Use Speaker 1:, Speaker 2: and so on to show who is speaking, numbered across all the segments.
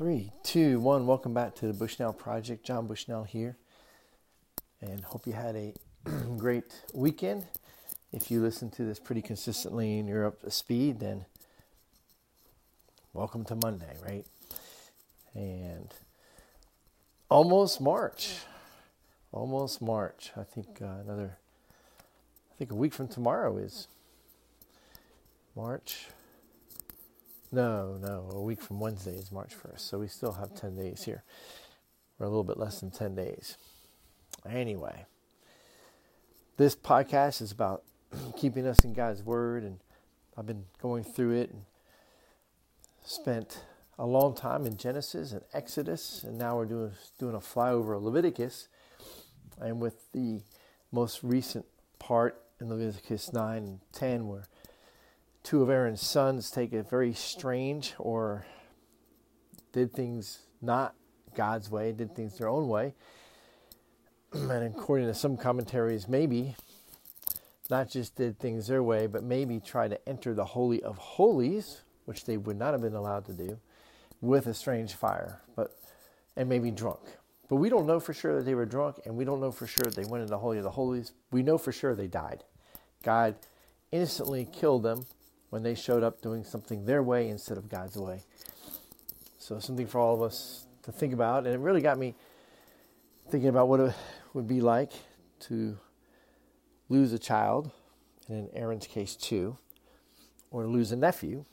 Speaker 1: Three, two, one. Welcome back to the Bushnell Project. John Bushnell here, and hope you had a great weekend. If you listen to this pretty consistently and you're up to speed, then welcome to Monday, right? And almost March, almost March. I think uh, another, I think a week from tomorrow is March no, no. A week from Wednesday is March 1st. So we still have 10 days here. We're a little bit less than 10 days. Anyway, this podcast is about keeping us in God's Word. And I've been going through it and spent a long time in Genesis and Exodus. And now we're doing, doing a flyover of Leviticus. And with the most recent part in Leviticus 9 and 10, where two of Aaron's sons take a very strange or did things not God's way, did things their own way. and according to some commentaries, maybe not just did things their way, but maybe tried to enter the Holy of Holies, which they would not have been allowed to do, with a strange fire, but and maybe drunk. But we don't know for sure that they were drunk, and we don't know for sure that they went into the Holy of the Holies. We know for sure they died. God instantly killed them when they showed up doing something their way instead of God's way. So, something for all of us to think about. And it really got me thinking about what it would be like to lose a child, and in Aaron's case, two, or lose a nephew,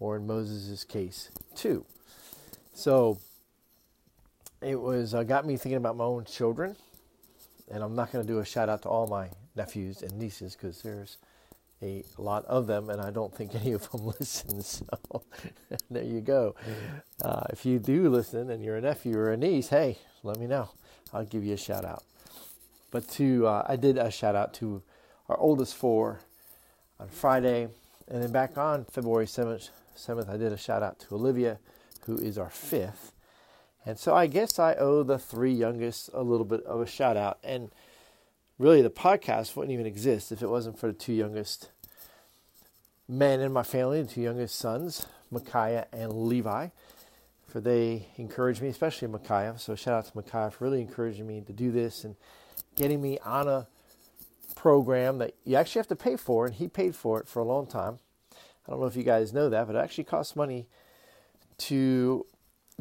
Speaker 1: or in Moses' case, two. So, it was uh, got me thinking about my own children, and I'm not going to do a shout out to all my nephews and nieces because there's a lot of them, and I don't think any of them listen. So there you go. Uh, if you do listen and you're a nephew or a niece, hey, let me know. I'll give you a shout out. But to uh, I did a shout out to our oldest four on Friday, and then back on February seventh, seventh, I did a shout out to Olivia, who is our fifth. And so I guess I owe the three youngest a little bit of a shout out. And really the podcast wouldn't even exist if it wasn't for the two youngest men in my family, the two youngest sons, Micaiah and Levi, for they encouraged me, especially Micaiah. So shout out to Micaiah for really encouraging me to do this and getting me on a program that you actually have to pay for, and he paid for it for a long time. I don't know if you guys know that, but it actually costs money to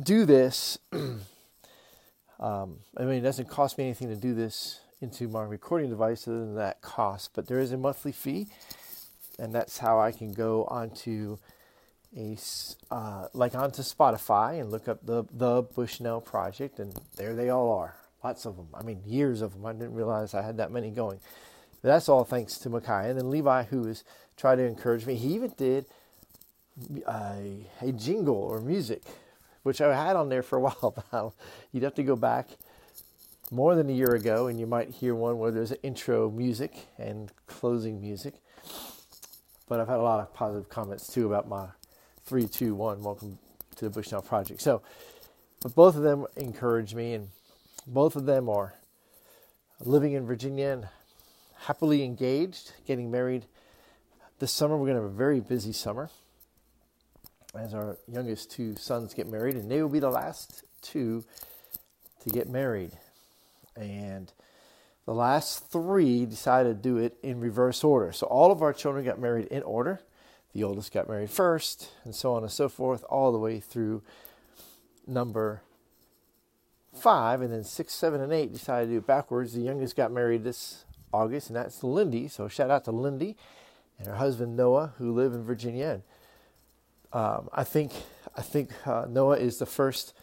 Speaker 1: do this. um, I mean, it doesn't cost me anything to do this into my recording device other than that cost. But there is a monthly fee, and that's how I can go onto a uh, like onto Spotify and look up the the Bushnell project, and there they all are. Lots of them. I mean, years of them. I didn't realize I had that many going. But that's all thanks to Micaiah. And then Levi, who has tried to encourage me, he even did a, a jingle or music, which I had on there for a while. But you'd have to go back more than a year ago, and you might hear one where there's intro music and closing music. But I've had a lot of positive comments too about my three, two, one. Welcome to the Bushnell Project. So, but both of them encourage me, and both of them are living in Virginia and happily engaged, getting married this summer. We're going to have a very busy summer as our youngest two sons get married, and they will be the last two to get married and the last three decided to do it in reverse order. So all of our children got married in order. The oldest got married first, and so on and so forth, all the way through number five, and then six, seven, and eight decided to do it backwards. The youngest got married this August, and that's Lindy. So shout out to Lindy and her husband Noah, who live in Virginia. And um, I think I think uh, Noah is the first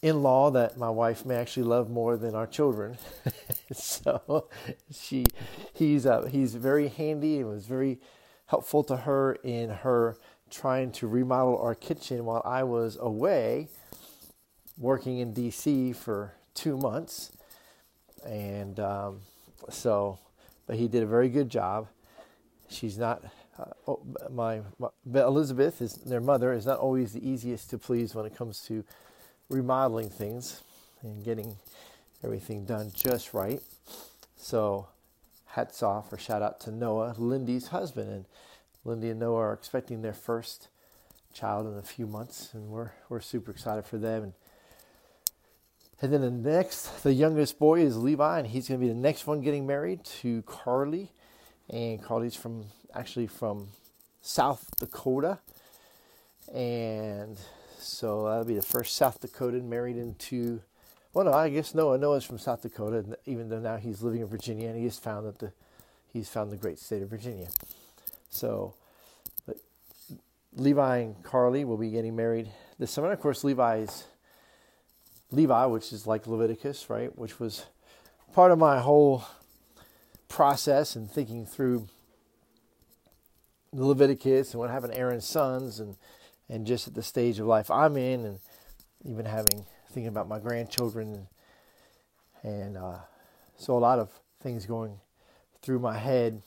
Speaker 1: in law that my wife may actually love more than our children. so she he's uh, he's very handy and was very helpful to her in her trying to remodel our kitchen while I was away working in DC for two months. And um, so, but he did a very good job. She's not. Uh, oh, my, my Elizabeth is their mother is not always the easiest to please when it comes to remodeling things and getting everything done just right. So, hats off or shout out to Noah, Lindy's husband. And Lindy and Noah are expecting their first child in a few months, and we're we're super excited for them. And, and then the next, the youngest boy is Levi, and he's going to be the next one getting married to Carly, and Carly's from actually from South Dakota, and so that'll be the first South Dakotan married into. Well, no, I guess Noah. Noah's from South Dakota, even though now he's living in Virginia, and he has found that the he's found the great state of Virginia. So, but Levi and Carly will be getting married this summer. Of course, Levi's Levi, which is like Leviticus, right? Which was part of my whole process and thinking through the Leviticus and what happened to Aaron's sons and and just at the stage of life I'm in and even having thinking about my grandchildren and, and uh, so a lot of things going through my head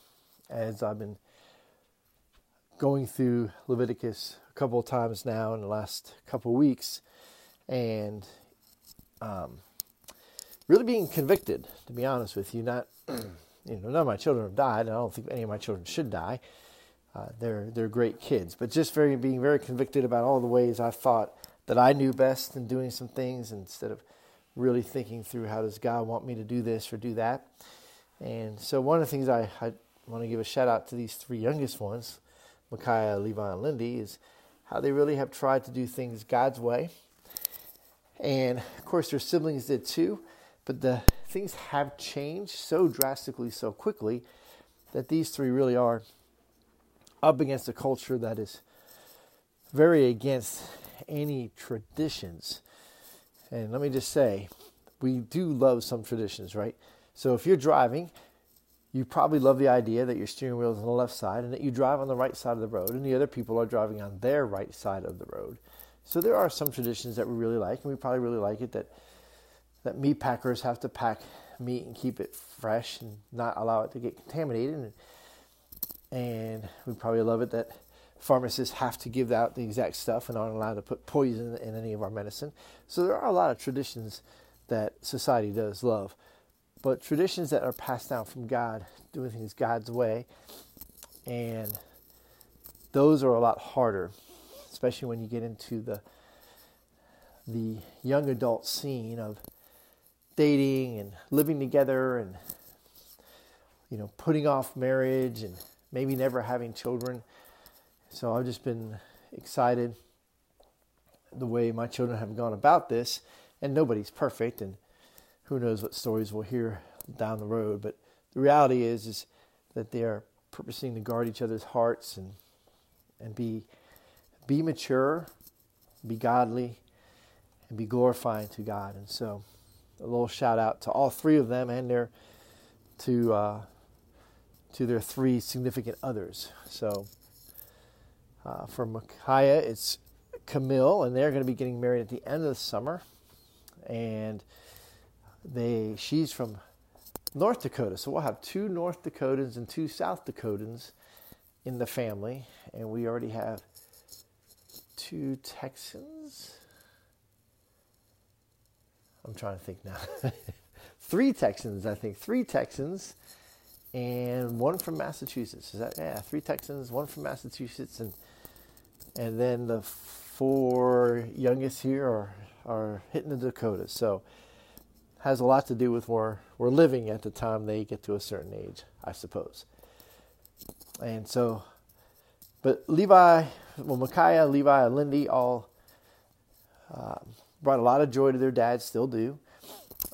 Speaker 1: as I've been going through Leviticus a couple of times now in the last couple of weeks and um, really being convicted, to be honest with you. Not, you know, none of my children have died, and I don't think any of my children should die. Uh, they're they're great kids, but just very being very convicted about all the ways I thought that I knew best in doing some things instead of really thinking through how does God want me to do this or do that. And so one of the things I, I want to give a shout out to these three youngest ones, Micaiah, Levi, and Lindy, is how they really have tried to do things God's way. And of course, their siblings did too, but the things have changed so drastically, so quickly, that these three really are up against a culture that is very against any traditions. And let me just say, we do love some traditions, right? So if you're driving, you probably love the idea that your steering wheel is on the left side and that you drive on the right side of the road and the other people are driving on their right side of the road. So there are some traditions that we really like, and we probably really like it that that meat packers have to pack meat and keep it fresh and not allow it to get contaminated. And, and we probably love it that pharmacists have to give out the exact stuff and aren't allowed to put poison in any of our medicine. So there are a lot of traditions that society does love. But traditions that are passed down from God, doing things God's way, and those are a lot harder especially when you get into the the young adult scene of dating and living together and you know putting off marriage and maybe never having children so i've just been excited the way my children have gone about this and nobody's perfect and who knows what stories we'll hear down the road but the reality is is that they are purposing to guard each other's hearts and and be be mature, be godly, and be glorifying to God. And so, a little shout out to all three of them and their to uh, to their three significant others. So, uh, for Micaiah, it's Camille, and they're going to be getting married at the end of the summer. And they she's from North Dakota, so we'll have two North Dakotans and two South Dakotans in the family, and we already have two Texans. I'm trying to think now. three Texans, I think. Three Texans and one from Massachusetts. Is that yeah? Three Texans, one from Massachusetts, and and then the four youngest here are are hitting the Dakotas. So has a lot to do with where we're living at the time they get to a certain age, I suppose. And so, but Levi well, Micaiah, Levi, and Lindy all uh, brought a lot of joy to their dad, still do.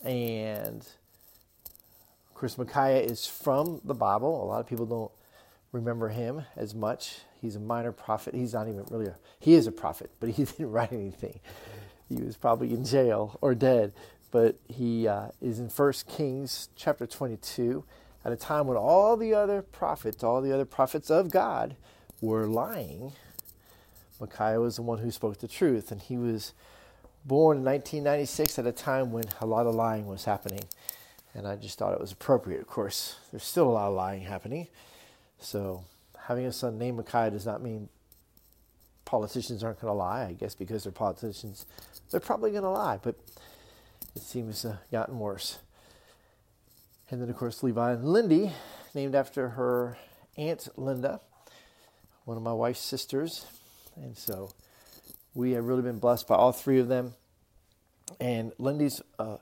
Speaker 1: And course, Micaiah is from the Bible. A lot of people don't remember him as much. He's a minor prophet. He's not even really a, he is a prophet, but he didn't write anything. He was probably in jail or dead. But he uh, is in First Kings chapter 22 at a time when all the other prophets, all the other prophets of God, were lying Micaiah was the one who spoke the truth, and he was born in 1996 at a time when a lot of lying was happening. And I just thought it was appropriate. Of course, there's still a lot of lying happening. So having a son named Micaiah does not mean politicians aren't going to lie. I guess because they're politicians, they're probably going to lie. But it seems to have gotten worse. And then, of course, Levi and Lindy, named after her aunt Linda, one of my wife's sisters. And so we have really been blessed by all three of them. And Lindy's, uh,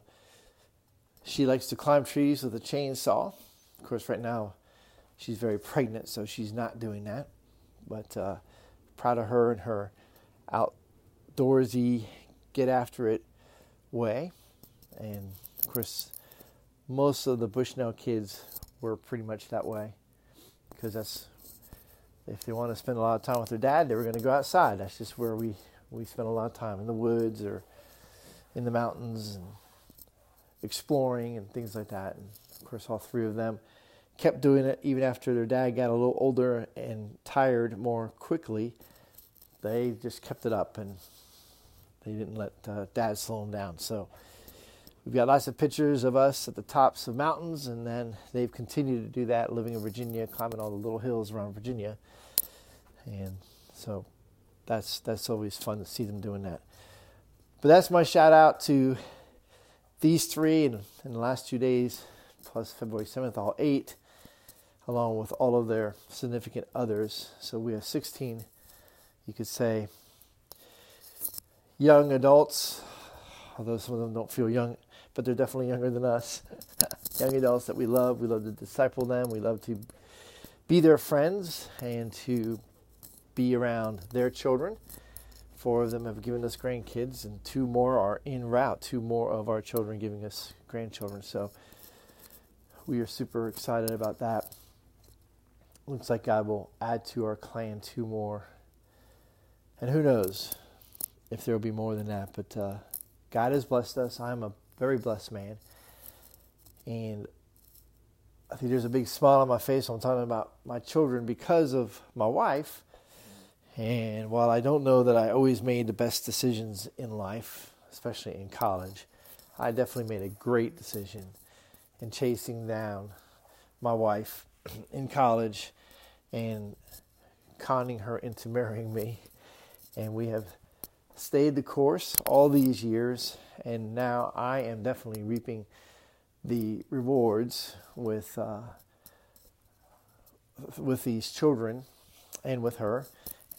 Speaker 1: she likes to climb trees with a chainsaw. Of course, right now she's very pregnant, so she's not doing that. But uh, proud of her and her outdoorsy, get after it way. And of course, most of the Bushnell kids were pretty much that way because that's if they want to spend a lot of time with their dad, they were going to go outside. That's just where we we spent a lot of time in the woods or in the mountains and exploring and things like that. And of course, all three of them kept doing it even after their dad got a little older and tired more quickly. They just kept it up and they didn't let uh, dad slow them down. So we've got lots of pictures of us at the tops of mountains, and then they've continued to do that, living in Virginia, climbing all the little hills around Virginia, and so that's that's always fun to see them doing that. But that's my shout out to these three, and in the last two days, plus February seventh, all eight, along with all of their significant others. So we have sixteen, you could say, young adults, although some of them don't feel young, but they're definitely younger than us. young adults that we love. We love to disciple them. We love to be their friends and to be around their children. Four of them have given us grandkids, and two more are en route. Two more of our children giving us grandchildren. So we are super excited about that. Looks like God will add to our clan two more. And who knows if there will be more than that. But uh, God has blessed us. I'm a very blessed man. And I think there's a big smile on my face when I'm talking about my children because of my wife and while I don't know that I always made the best decisions in life, especially in college, I definitely made a great decision in chasing down my wife in college and conning her into marrying me. And we have stayed the course all these years, and now I am definitely reaping the rewards with uh, with these children and with her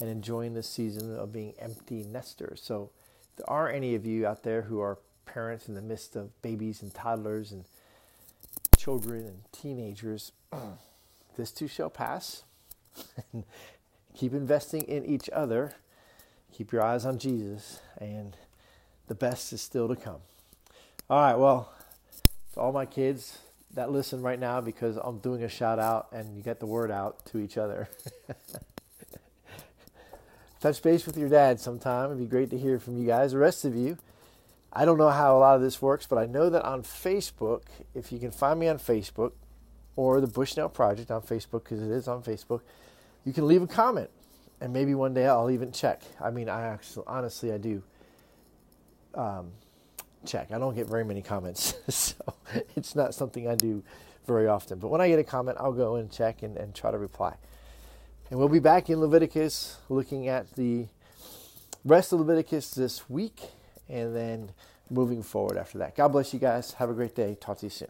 Speaker 1: and enjoying this season of being empty nesters. So, if there are any of you out there who are parents in the midst of babies and toddlers and children and teenagers, this too shall pass. keep investing in each other. Keep your eyes on Jesus, and the best is still to come. All right, well, to all my kids that listen right now because I'm doing a shout out and you get the word out to each other. touch base with your dad sometime. It'd be great to hear from you guys. The rest of you, I don't know how a lot of this works, but I know that on Facebook, if you can find me on Facebook or the Bushnell Project on Facebook, because it is on Facebook, you can leave a comment. And maybe one day I'll even check. I mean, I actually, honestly, I do um, check. I don't get very many comments, so it's not something I do very often. But when I get a comment, I'll go and check and, and try to reply. And we'll be back in Leviticus looking at the rest of Leviticus this week and then moving forward after that. God bless you guys. Have a great day. Talk to you soon.